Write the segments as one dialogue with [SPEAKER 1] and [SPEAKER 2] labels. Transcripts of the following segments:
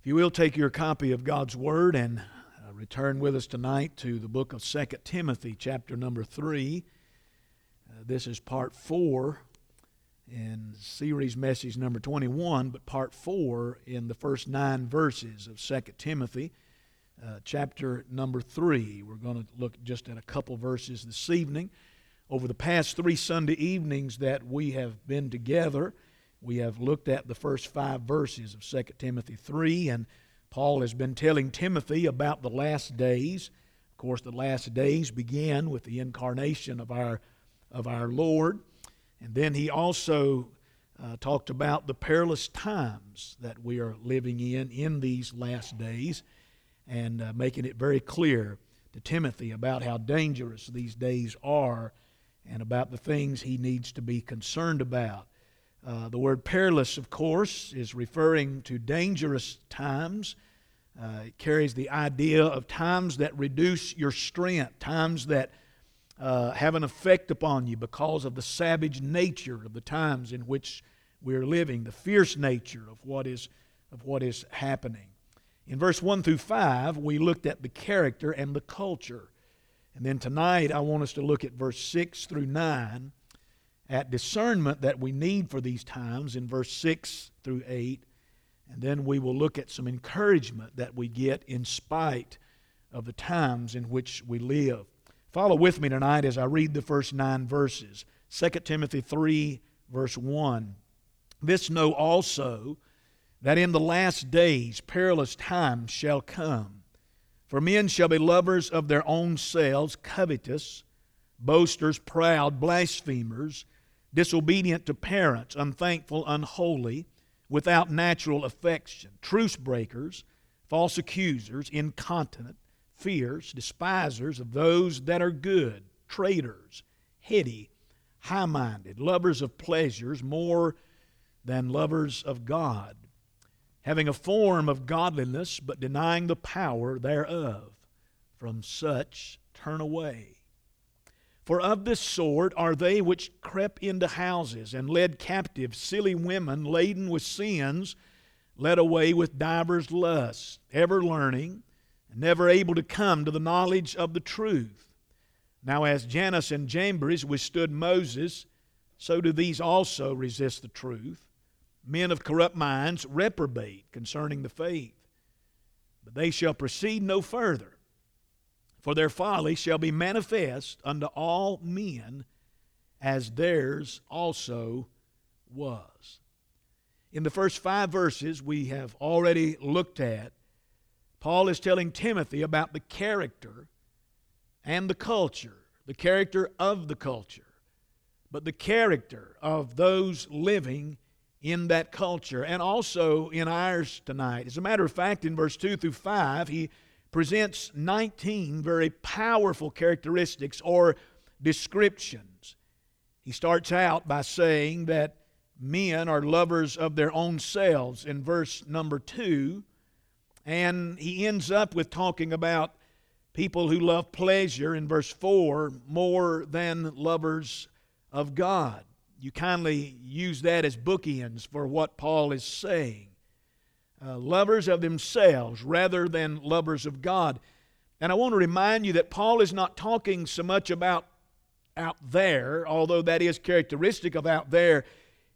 [SPEAKER 1] If you will take your copy of God's Word and uh, return with us tonight to the book of 2 Timothy, chapter number 3. Uh, this is part 4 in series message number 21, but part 4 in the first nine verses of 2 Timothy, uh, chapter number 3. We're going to look just at a couple verses this evening. Over the past three Sunday evenings that we have been together, we have looked at the first five verses of 2 Timothy 3, and Paul has been telling Timothy about the last days. Of course, the last days began with the incarnation of our, of our Lord. And then he also uh, talked about the perilous times that we are living in in these last days and uh, making it very clear to Timothy about how dangerous these days are and about the things he needs to be concerned about. Uh, the word perilous, of course, is referring to dangerous times. Uh, it carries the idea of times that reduce your strength, times that uh, have an effect upon you because of the savage nature of the times in which we're living, the fierce nature of what is, of what is happening. In verse 1 through 5, we looked at the character and the culture. And then tonight, I want us to look at verse 6 through 9 at discernment that we need for these times in verse 6 through 8. And then we will look at some encouragement that we get in spite of the times in which we live. Follow with me tonight as I read the first nine verses. 2 Timothy 3, verse 1. This know also that in the last days perilous times shall come. For men shall be lovers of their own selves, covetous, boasters, proud, blasphemers disobedient to parents, unthankful, unholy, without natural affection, truce breakers, false accusers, incontinent, fierce, despisers of those that are good, traitors, heady, high minded, lovers of pleasures more than lovers of God, having a form of godliness, but denying the power thereof. From such turn away. For of this sort are they which crept into houses and led captive silly women laden with sins, led away with divers lusts, ever learning, and never able to come to the knowledge of the truth. Now, as Jannes and Jambres withstood Moses, so do these also resist the truth. Men of corrupt minds reprobate concerning the faith. But they shall proceed no further for their folly shall be manifest unto all men, as theirs also was. In the first five verses we have already looked at, Paul is telling Timothy about the character and the culture, the character of the culture, but the character of those living in that culture and also in ours tonight. As a matter of fact, in verse 2 through 5, he presents 19 very powerful characteristics or descriptions. He starts out by saying that men are lovers of their own selves in verse number 2, and he ends up with talking about people who love pleasure in verse 4 more than lovers of God. You kindly use that as bookends for what Paul is saying uh, lovers of themselves rather than lovers of God. And I want to remind you that Paul is not talking so much about out there, although that is characteristic of out there.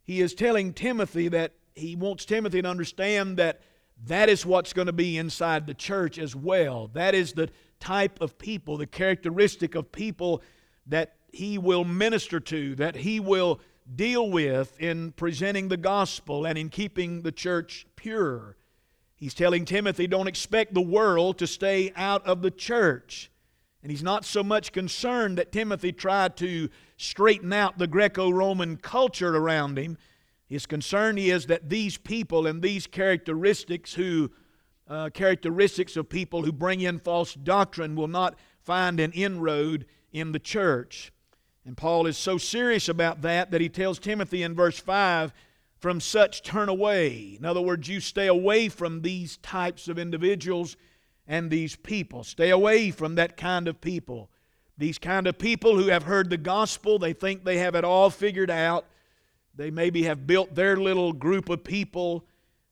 [SPEAKER 1] He is telling Timothy that he wants Timothy to understand that that is what's going to be inside the church as well. That is the type of people, the characteristic of people that he will minister to, that he will deal with in presenting the gospel and in keeping the church pure. He's telling Timothy, don't expect the world to stay out of the church. And he's not so much concerned that Timothy tried to straighten out the Greco Roman culture around him. His concern is that these people and these characteristics, who uh, characteristics of people who bring in false doctrine, will not find an inroad in the church. And Paul is so serious about that that he tells Timothy in verse 5 from such turn away. In other words, you stay away from these types of individuals and these people. Stay away from that kind of people. These kind of people who have heard the gospel, they think they have it all figured out. They maybe have built their little group of people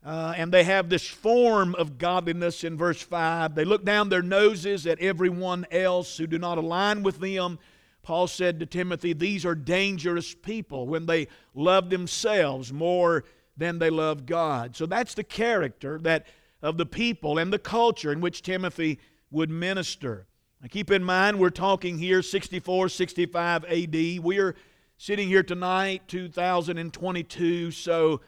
[SPEAKER 1] Uh, and they have this form of godliness in verse 5. They look down their noses at everyone else who do not align with them. Paul said to Timothy, These are dangerous people when they love themselves more than they love God. So that's the character that of the people and the culture in which Timothy would minister. Now keep in mind, we're talking here 64, 65 AD. We are sitting here tonight, 2022, so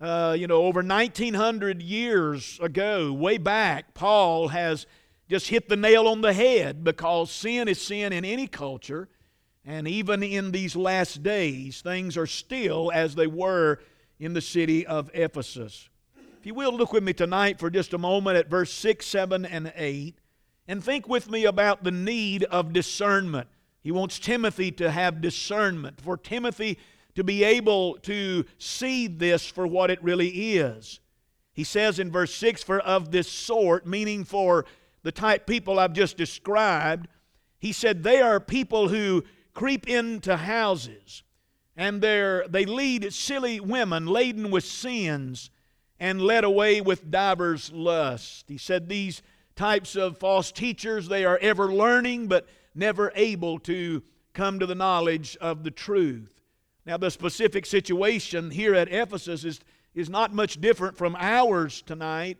[SPEAKER 1] uh, you know, over 1900 years ago, way back, Paul has just hit the nail on the head because sin is sin in any culture. And even in these last days, things are still as they were in the city of Ephesus. If you will, look with me tonight for just a moment at verse 6, 7, and 8, and think with me about the need of discernment. He wants Timothy to have discernment. For Timothy to be able to see this for what it really is. He says in verse 6 For of this sort, meaning for the type people I've just described, he said they are people who creep into houses and they lead silly women laden with sins and led away with divers lusts. He said these types of false teachers, they are ever learning but never able to come to the knowledge of the truth. Now, the specific situation here at Ephesus is, is not much different from ours tonight.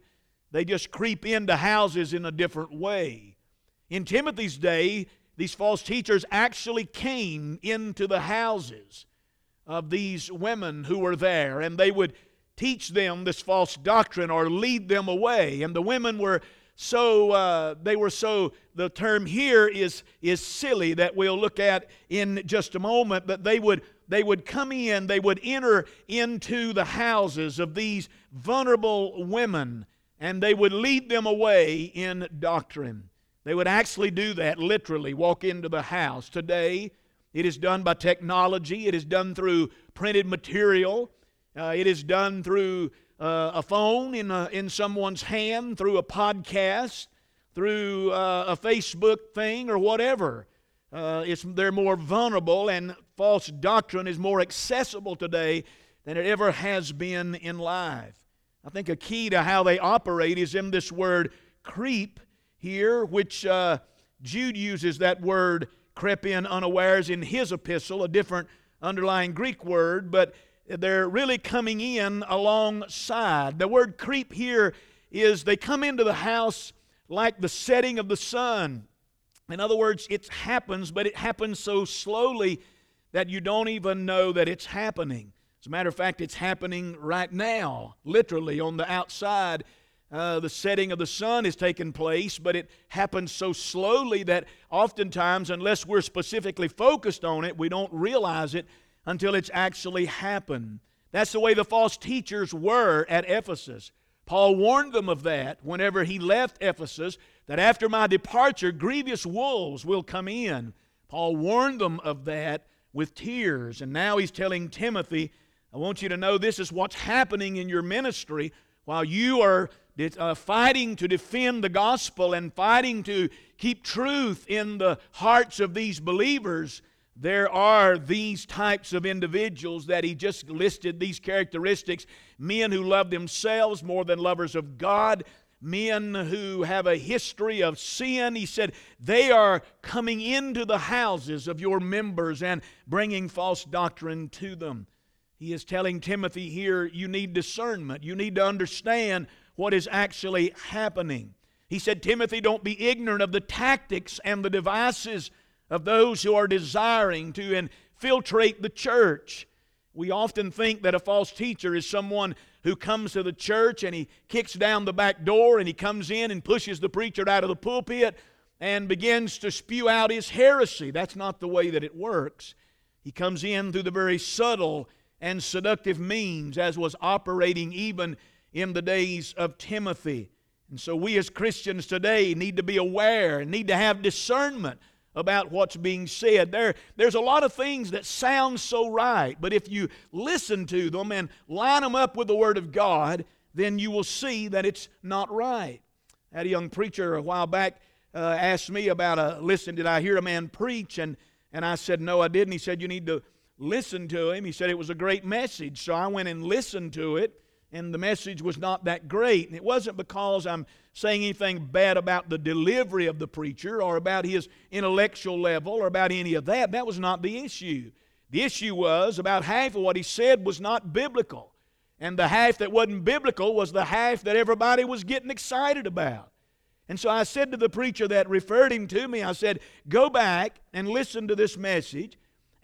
[SPEAKER 1] They just creep into houses in a different way. In Timothy's day, these false teachers actually came into the houses of these women who were there, and they would teach them this false doctrine or lead them away. And the women were so uh, they were so the term here is is silly that we'll look at in just a moment but they would they would come in, they would enter into the houses of these vulnerable women, and they would lead them away in doctrine. They would actually do that literally, walk into the house. Today, it is done by technology, it is done through printed material, uh, it is done through uh, a phone in, a, in someone's hand, through a podcast, through uh, a Facebook thing, or whatever. Uh, they're more vulnerable, and false doctrine is more accessible today than it ever has been in life. I think a key to how they operate is in this word creep here, which uh, Jude uses that word creep in unawares in his epistle, a different underlying Greek word, but they're really coming in alongside. The word creep here is they come into the house like the setting of the sun. In other words, it happens, but it happens so slowly that you don't even know that it's happening. As a matter of fact, it's happening right now, literally on the outside. Uh, the setting of the sun is taking place, but it happens so slowly that oftentimes, unless we're specifically focused on it, we don't realize it until it's actually happened. That's the way the false teachers were at Ephesus. Paul warned them of that whenever he left Ephesus that after my departure, grievous wolves will come in. Paul warned them of that with tears. And now he's telling Timothy, I want you to know this is what's happening in your ministry while you are uh, fighting to defend the gospel and fighting to keep truth in the hearts of these believers. There are these types of individuals that he just listed, these characteristics men who love themselves more than lovers of God, men who have a history of sin. He said they are coming into the houses of your members and bringing false doctrine to them. He is telling Timothy here you need discernment, you need to understand what is actually happening. He said, Timothy, don't be ignorant of the tactics and the devices of those who are desiring to infiltrate the church. We often think that a false teacher is someone who comes to the church and he kicks down the back door and he comes in and pushes the preacher out of the pulpit and begins to spew out his heresy. That's not the way that it works. He comes in through the very subtle and seductive means, as was operating even in the days of Timothy. And so, we as Christians today need to be aware and need to have discernment about what's being said. There, there's a lot of things that sound so right, but if you listen to them and line them up with the Word of God, then you will see that it's not right. I had a young preacher a while back uh, asked me about a listen, did I hear a man preach? And, and I said, no, I didn't. He said, you need to listen to him. He said it was a great message. So I went and listened to it. And the message was not that great. And it wasn't because I'm saying anything bad about the delivery of the preacher or about his intellectual level or about any of that. That was not the issue. The issue was about half of what he said was not biblical. And the half that wasn't biblical was the half that everybody was getting excited about. And so I said to the preacher that referred him to me, I said, Go back and listen to this message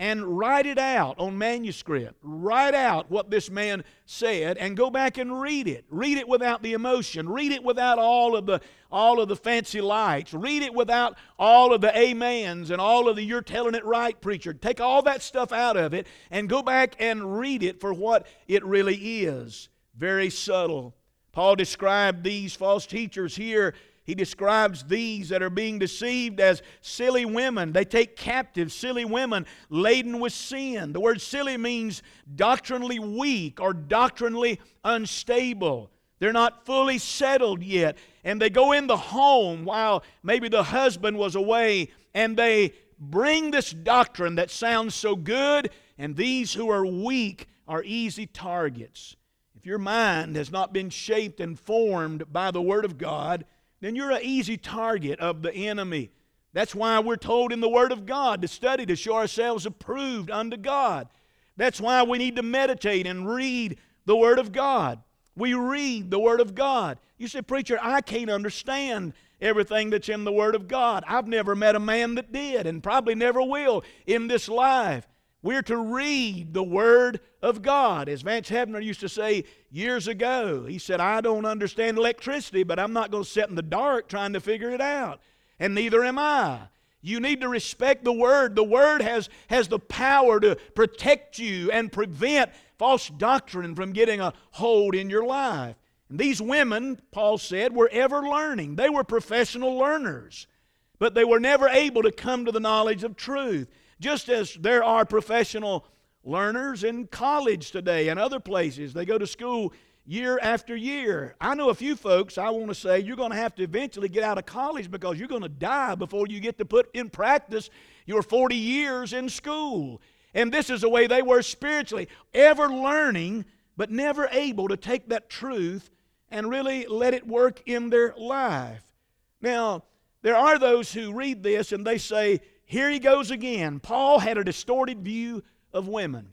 [SPEAKER 1] and write it out on manuscript. Write out what this man said and go back and read it. Read it without the emotion. Read it without all of the all of the fancy lights. Read it without all of the amens and all of the you're telling it right preacher. Take all that stuff out of it and go back and read it for what it really is. Very subtle. Paul described these false teachers here he describes these that are being deceived as silly women. They take captive silly women laden with sin. The word silly means doctrinally weak or doctrinally unstable. They're not fully settled yet. And they go in the home while maybe the husband was away and they bring this doctrine that sounds so good, and these who are weak are easy targets. If your mind has not been shaped and formed by the Word of God, then you're an easy target of the enemy. That's why we're told in the Word of God to study to show ourselves approved unto God. That's why we need to meditate and read the Word of God. We read the Word of God. You say, Preacher, I can't understand everything that's in the Word of God. I've never met a man that did and probably never will in this life. We're to read the Word of God. As Vance Havner used to say years ago, he said, I don't understand electricity, but I'm not going to sit in the dark trying to figure it out. And neither am I. You need to respect the Word. The Word has, has the power to protect you and prevent false doctrine from getting a hold in your life. And these women, Paul said, were ever learning. They were professional learners, but they were never able to come to the knowledge of truth. Just as there are professional learners in college today and other places, they go to school year after year. I know a few folks, I want to say, you're going to have to eventually get out of college because you're going to die before you get to put in practice your 40 years in school. And this is the way they were spiritually, ever learning, but never able to take that truth and really let it work in their life. Now, there are those who read this and they say, here he goes again. Paul had a distorted view of women.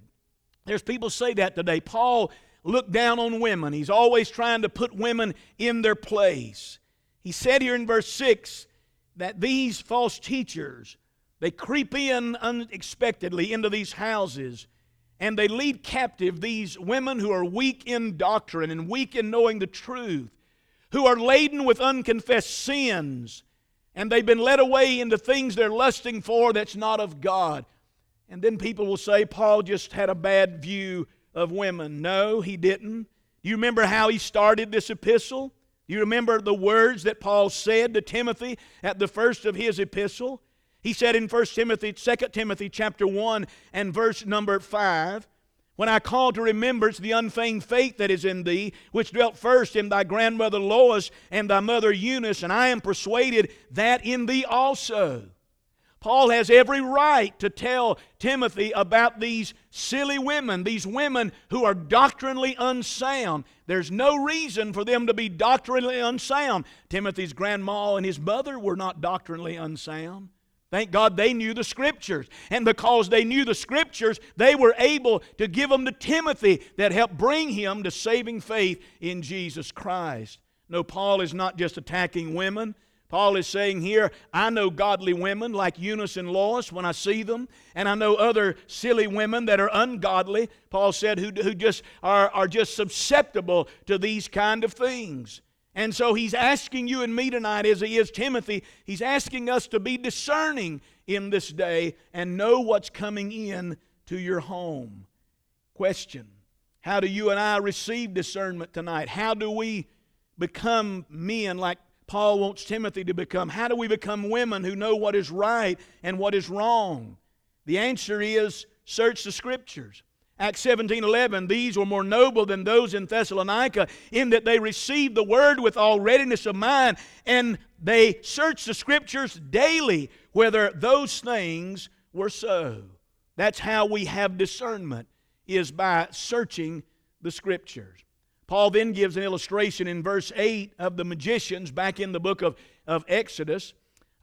[SPEAKER 1] There's people say that today. Paul looked down on women. He's always trying to put women in their place. He said here in verse 6 that these false teachers, they creep in unexpectedly into these houses and they lead captive these women who are weak in doctrine and weak in knowing the truth, who are laden with unconfessed sins and they've been led away into things they're lusting for that's not of God. And then people will say, Paul just had a bad view of women. No, he didn't. You remember how he started this epistle? You remember the words that Paul said to Timothy at the first of his epistle? He said in 1 Timothy, 2 Timothy chapter 1 and verse number 5, when I call to remembrance the unfeigned faith that is in thee, which dwelt first in thy grandmother Lois and thy mother Eunice, and I am persuaded that in thee also. Paul has every right to tell Timothy about these silly women, these women who are doctrinally unsound. There's no reason for them to be doctrinally unsound. Timothy's grandma and his mother were not doctrinally unsound. Thank God they knew the Scriptures. And because they knew the Scriptures, they were able to give them to Timothy that helped bring him to saving faith in Jesus Christ. No, Paul is not just attacking women. Paul is saying here, I know godly women like Eunice and Lois when I see them, and I know other silly women that are ungodly, Paul said, who, who just are, are just susceptible to these kind of things. And so he's asking you and me tonight, as he is Timothy, he's asking us to be discerning in this day and know what's coming in to your home. Question How do you and I receive discernment tonight? How do we become men like Paul wants Timothy to become? How do we become women who know what is right and what is wrong? The answer is search the scriptures. Acts 17 11, these were more noble than those in Thessalonica, in that they received the word with all readiness of mind, and they searched the scriptures daily whether those things were so. That's how we have discernment, is by searching the scriptures. Paul then gives an illustration in verse 8 of the magicians back in the book of, of Exodus.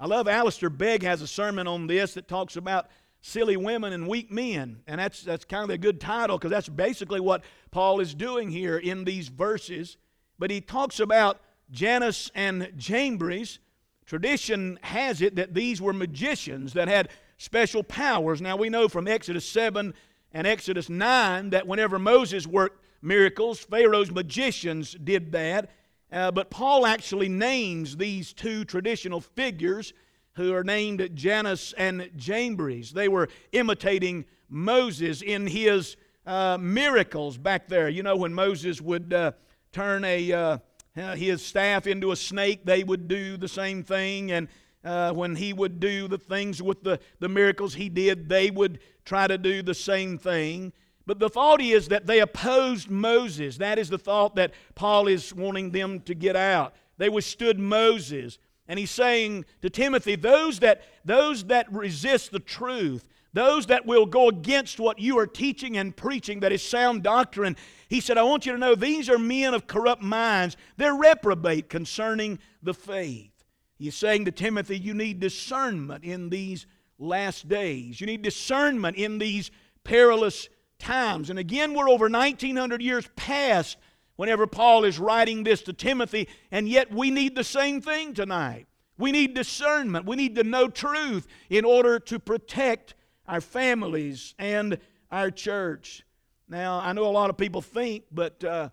[SPEAKER 1] I love Alistair Begg has a sermon on this that talks about silly women and weak men. And that's, that's kind of a good title because that's basically what Paul is doing here in these verses. But he talks about Jannes and Jambres. Tradition has it that these were magicians that had special powers. Now we know from Exodus 7 and Exodus 9 that whenever Moses worked miracles, Pharaoh's magicians did that. Uh, but Paul actually names these two traditional figures who are named Jannes and Jambres. They were imitating Moses in his uh, miracles back there. You know, when Moses would uh, turn a, uh, his staff into a snake, they would do the same thing. And uh, when he would do the things with the, the miracles he did, they would try to do the same thing. But the thought is that they opposed Moses. That is the thought that Paul is wanting them to get out. They withstood Moses. And he's saying to Timothy, those that, those that resist the truth, those that will go against what you are teaching and preaching that is sound doctrine, he said, I want you to know these are men of corrupt minds. They're reprobate concerning the faith. He's saying to Timothy, you need discernment in these last days. You need discernment in these perilous times. And again, we're over 1900 years past whenever Paul is writing this to Timothy, and yet we need the same thing tonight. We need discernment. We need to know truth in order to protect our families and our church. Now, I know a lot of people think, but uh,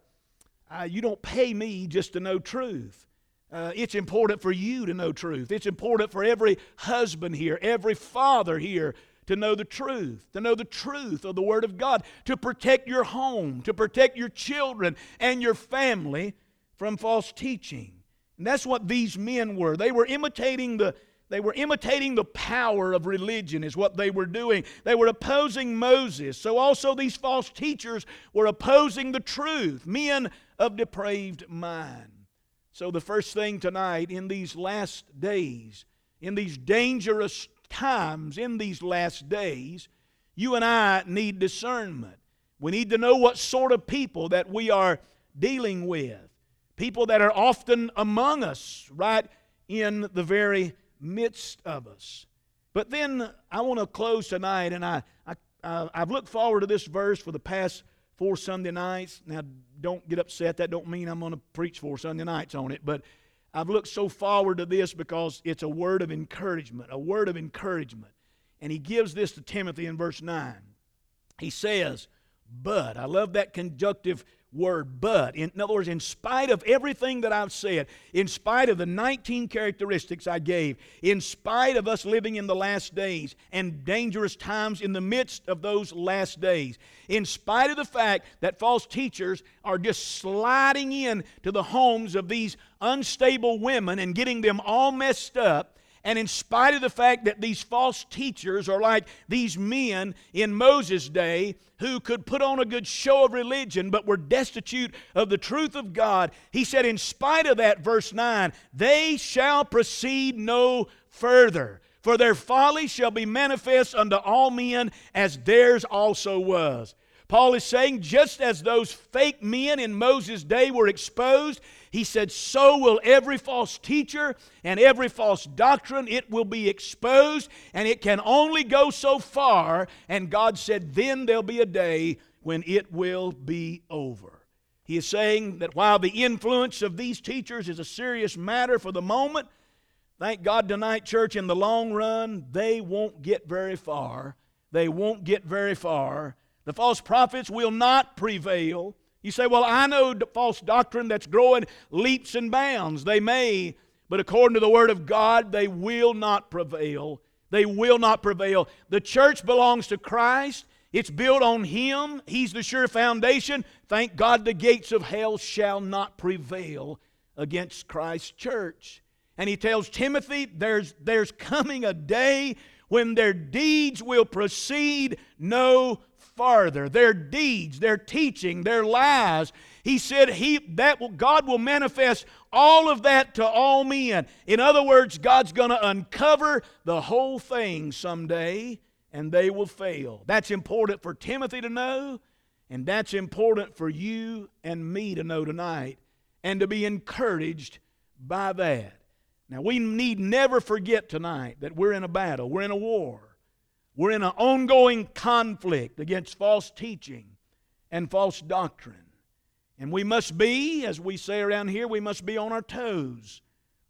[SPEAKER 1] uh, you don't pay me just to know truth. Uh, it's important for you to know truth. It's important for every husband here, every father here to know the truth, to know the truth of the Word of God, to protect your home, to protect your children and your family from false teaching. And that's what these men were. They were imitating the they were imitating the power of religion, is what they were doing. They were opposing Moses. So also these false teachers were opposing the truth, men of depraved mind. So the first thing tonight, in these last days, in these dangerous times in these last days, you and I need discernment. We need to know what sort of people that we are dealing with. People that are often among us, right in the very midst of us. But then I want to close tonight, and I, I, I've looked forward to this verse for the past four Sunday nights. Now, don't get upset. That don't mean I'm going to preach four Sunday nights on it, but I've looked so forward to this because it's a word of encouragement, a word of encouragement. And he gives this to Timothy in verse 9. He says, But, I love that conjunctive word, but. In, in, other words, in spite of everything that I've said, in spite of the 19 characteristics I gave, in spite of us living in the last days and dangerous times in the midst of those last days, in spite of the fact that false teachers are just sliding in to the homes of these unstable women and getting them all messed up, and in spite of the fact that these false teachers are like these men in Moses' day who could put on a good show of religion but were destitute of the truth of God, he said, in spite of that, verse 9, they shall proceed no further. For their folly shall be manifest unto all men, as theirs also was. Paul is saying, just as those fake men in Moses' day were exposed, he said, So will every false teacher and every false doctrine, it will be exposed, and it can only go so far. And God said, Then there'll be a day when it will be over. He is saying that while the influence of these teachers is a serious matter for the moment, thank God tonight, church, in the long run, they won't get very far. They won't get very far. The false prophets will not prevail. You say, Well, I know false doctrine that's growing leaps and bounds. They may, but according to the Word of God, they will not prevail. They will not prevail. The church belongs to Christ. It's built on Him. He's the sure foundation. Thank God the gates of hell shall not prevail against Christ's church. And he tells Timothy, there's, there's coming a day when their deeds will proceed no farther. Their deeds, their teaching, their lies. He said he, that will, God will manifest all of that to all men. In other words, God's going to uncover the whole thing someday and they will fail. That's important for Timothy to know, And that's important for you and me to know tonight and to be encouraged by that. Now, we need never forget tonight that we're in a battle, we're in a war, we're in an ongoing conflict against false teaching and false doctrine. And we must be, as we say around here, we must be on our toes,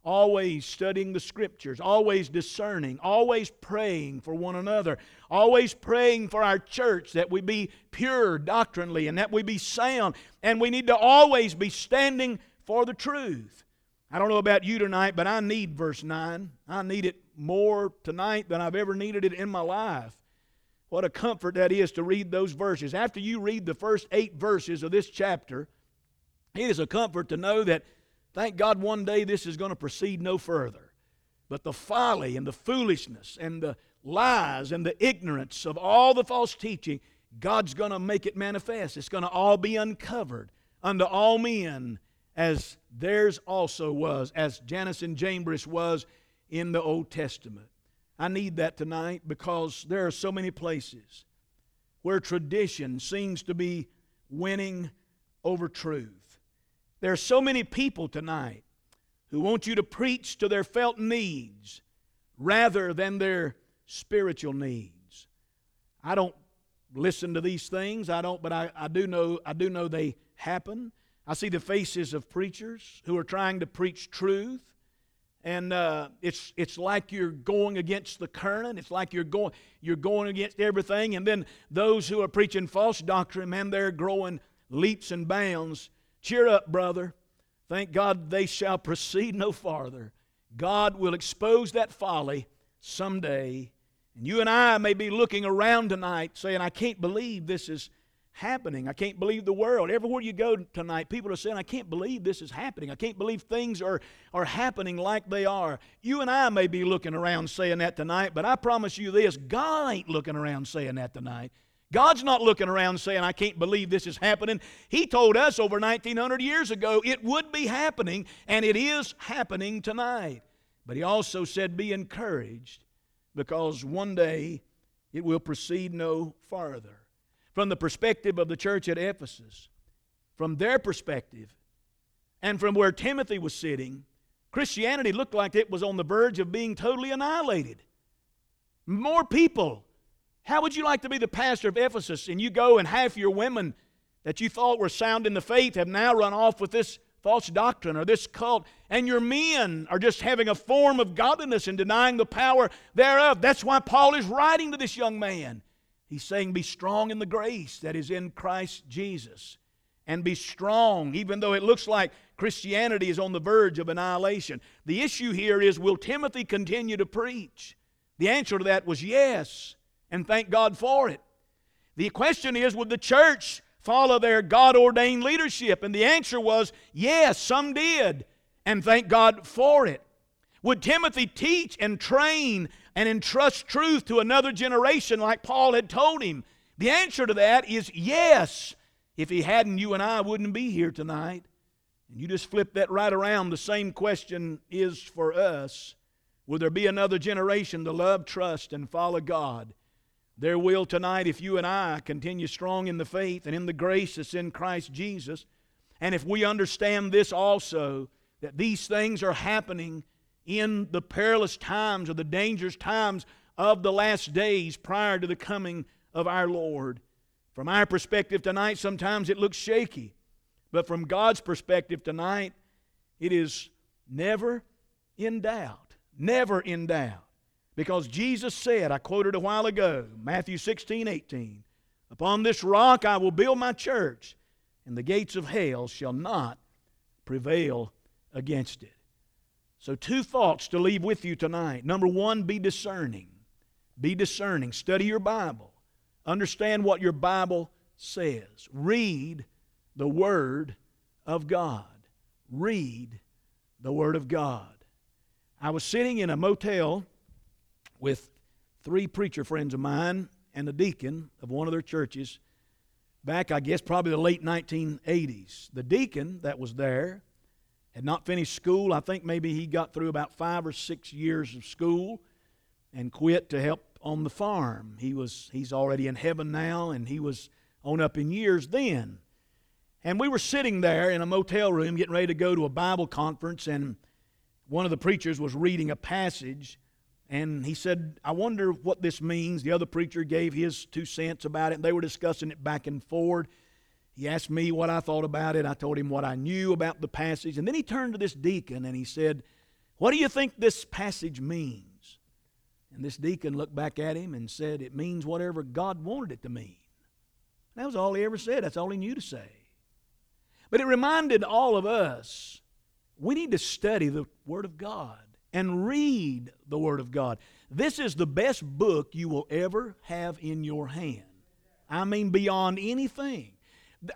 [SPEAKER 1] always studying the Scriptures, always discerning, always praying for one another, always praying for our church that we be pure doctrinally and that we be sound. And we need to always be standing for the truth. I don't know about you tonight, but I need verse 9. I need it more tonight than I've ever needed it in my life. What a comfort that is to read those verses. After you read the first eight verses of this chapter, it is a comfort to know that, thank God, one day this is going to proceed no further. But the folly and the foolishness and the lies and the ignorance of all the false teaching, God's going to make it manifest. It's going to all be uncovered unto all men as theirs also was, as Jannes and Jambres was in the Old Testament. I need that tonight because there are so many places where tradition seems to be winning over truth. There are so many people tonight who want you to preach to their felt needs rather than their spiritual needs. I don't listen to these things. I don't, but I, I do know I do know they happen. I see the faces of preachers who are trying to preach truth. And uh, it's, it's like you're going against the current. It's like you're going, you're going against everything. And then those who are preaching false doctrine, man, they're growing leaps and bounds. Cheer up, brother. Thank God they shall proceed no farther. God will expose that folly someday. And you and I may be looking around tonight saying, I can't believe this is happening. I can't believe the world. Everywhere you go tonight, people are saying, I can't believe this is happening. I can't believe things are, are happening like they are. You and I may be looking around saying that tonight, but I promise you this God ain't looking around saying that tonight. God's not looking around saying, I can't believe this is happening. He told us over 1900 years ago it would be happening, and it is happening tonight. But He also said, Be encouraged, because one day it will proceed no farther from the perspective of the church at Ephesus, from their perspective, and from where Timothy was sitting, Christianity looked like it was on the verge of being totally annihilated. More people. How would you like to be the pastor of Ephesus and you go and half your women that you thought were sound in the faith have now run off with this false doctrine or this cult, and your men are just having a form of godliness and denying the power thereof? That's why Paul is writing to this young man. He's saying, Be strong in the grace that is in Christ Jesus. And be strong, even though it looks like Christianity is on the verge of annihilation. The issue here is will Timothy continue to preach? The answer to that was yes, and thank God for it. The question is would the church follow their God ordained leadership? And the answer was yes, some did, and thank God for it. Would Timothy teach and train and entrust truth to another generation like Paul had told him? The answer to that is yes. If he hadn't, you and I wouldn't be here tonight. And you just flip that right around. The same question is for us. Will there be another generation to love, trust, and follow God? There will tonight if you and I continue strong in the faith and in the grace that's in Christ Jesus. And if we understand this also, that these things are happening in the perilous times or the dangerous times of the last days prior to the coming of our Lord. From our perspective tonight, sometimes it looks shaky. But from God's perspective tonight, it is never in doubt. Never in doubt. Because Jesus said, I quoted a while ago, Matthew 16, 18, Upon this rock I will build my church, and the gates of hell shall not prevail against it. So, two thoughts to leave with you tonight. Number one, be discerning. Be discerning. Study your Bible. Understand what your Bible says. Read the Word of God. Read the Word of God. I was sitting in a motel with three preacher friends of mine and a deacon of one of their churches back, I guess, probably the late 1980s. The deacon that was there had not finished school. I think maybe he got through about five or six years of school and quit to help on the farm. He was he's already in heaven now, and he was on up in years then. And we were sitting there in a motel room getting ready to go to a Bible conference, and one of the preachers was reading a passage, and he said, I wonder what this means. The other preacher gave his two cents about it, and they were discussing it back and forth. He asked me what I thought about it. I told him what I knew about the passage. And then he turned to this deacon and he said, What do you think this passage means? And this deacon looked back at him and said, It means whatever God wanted it to mean. That was all he ever said. That's all he knew to say. But it reminded all of us we need to study the Word of God and read the Word of God. This is the best book you will ever have in your hand. I mean, beyond anything.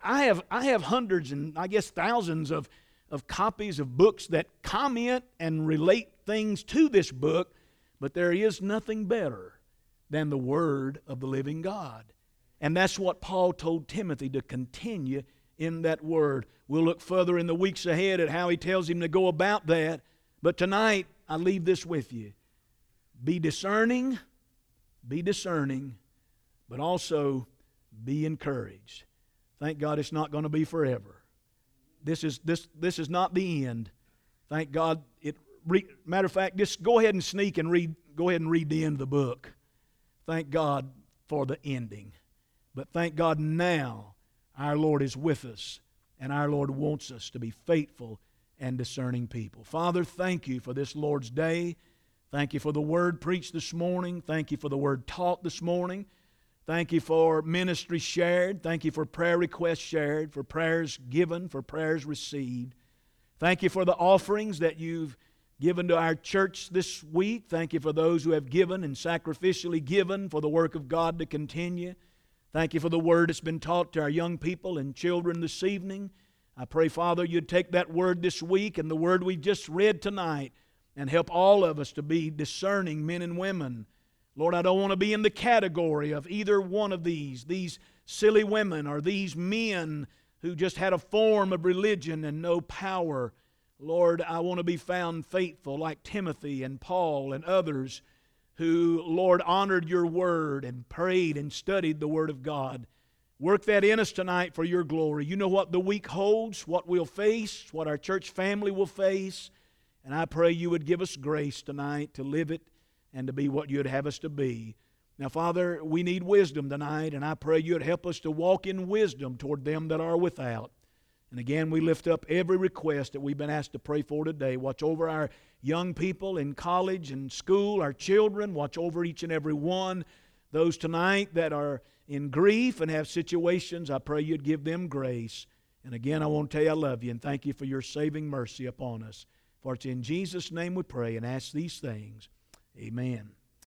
[SPEAKER 1] I have, I have hundreds and I guess thousands of, of copies of books that comment and relate things to this book, but there is nothing better than the Word of the living God. And that's what Paul told Timothy to continue in that word. We'll look further in the weeks ahead at how he tells him to go about that. But tonight, I leave this with you. Be discerning, be discerning, but also be encouraged. Thank God it's not going to be forever. This is, this, this is not the end. Thank God. It, re, matter of fact, just go ahead and sneak and read, go ahead and read the end of the book. Thank God for the ending. But thank God now our Lord is with us, and our Lord wants us to be faithful and discerning people. Father, thank you for this Lord's day. Thank you for the word preached this morning. Thank you for the word taught this morning. Thank you for ministry shared. Thank you for prayer requests shared, for prayers given, for prayers received. Thank you for the offerings that you've given to our church this week. Thank you for those who have given and sacrificially given for the work of God to continue. Thank you for the word that's been taught to our young people and children this evening. I pray, Father, you'd take that word this week and the word we just read tonight and help all of us to be discerning men and women. Lord, I don't want to be in the category of either one of these, these silly women or these men who just had a form of religion and no power. Lord, I want to be found faithful like Timothy and Paul and others who, Lord, honored your word and prayed and studied the word of God. Work that in us tonight for your glory. You know what the week holds, what we'll face, what our church family will face. And I pray you would give us grace tonight to live it and to be what you'd have us to be. Now, Father, we need wisdom tonight, and I pray you'd help us to walk in wisdom toward them that are without. And again, we lift up every request that we've been asked to pray for today. Watch over our young people in college and school, our children. Watch over each and every one. Those tonight that are in grief and have situations, I pray you'd give them grace. And again, I want to tell you I love you and thank you for your saving mercy upon us. For it's in Jesus' name we pray and ask these things. Amen.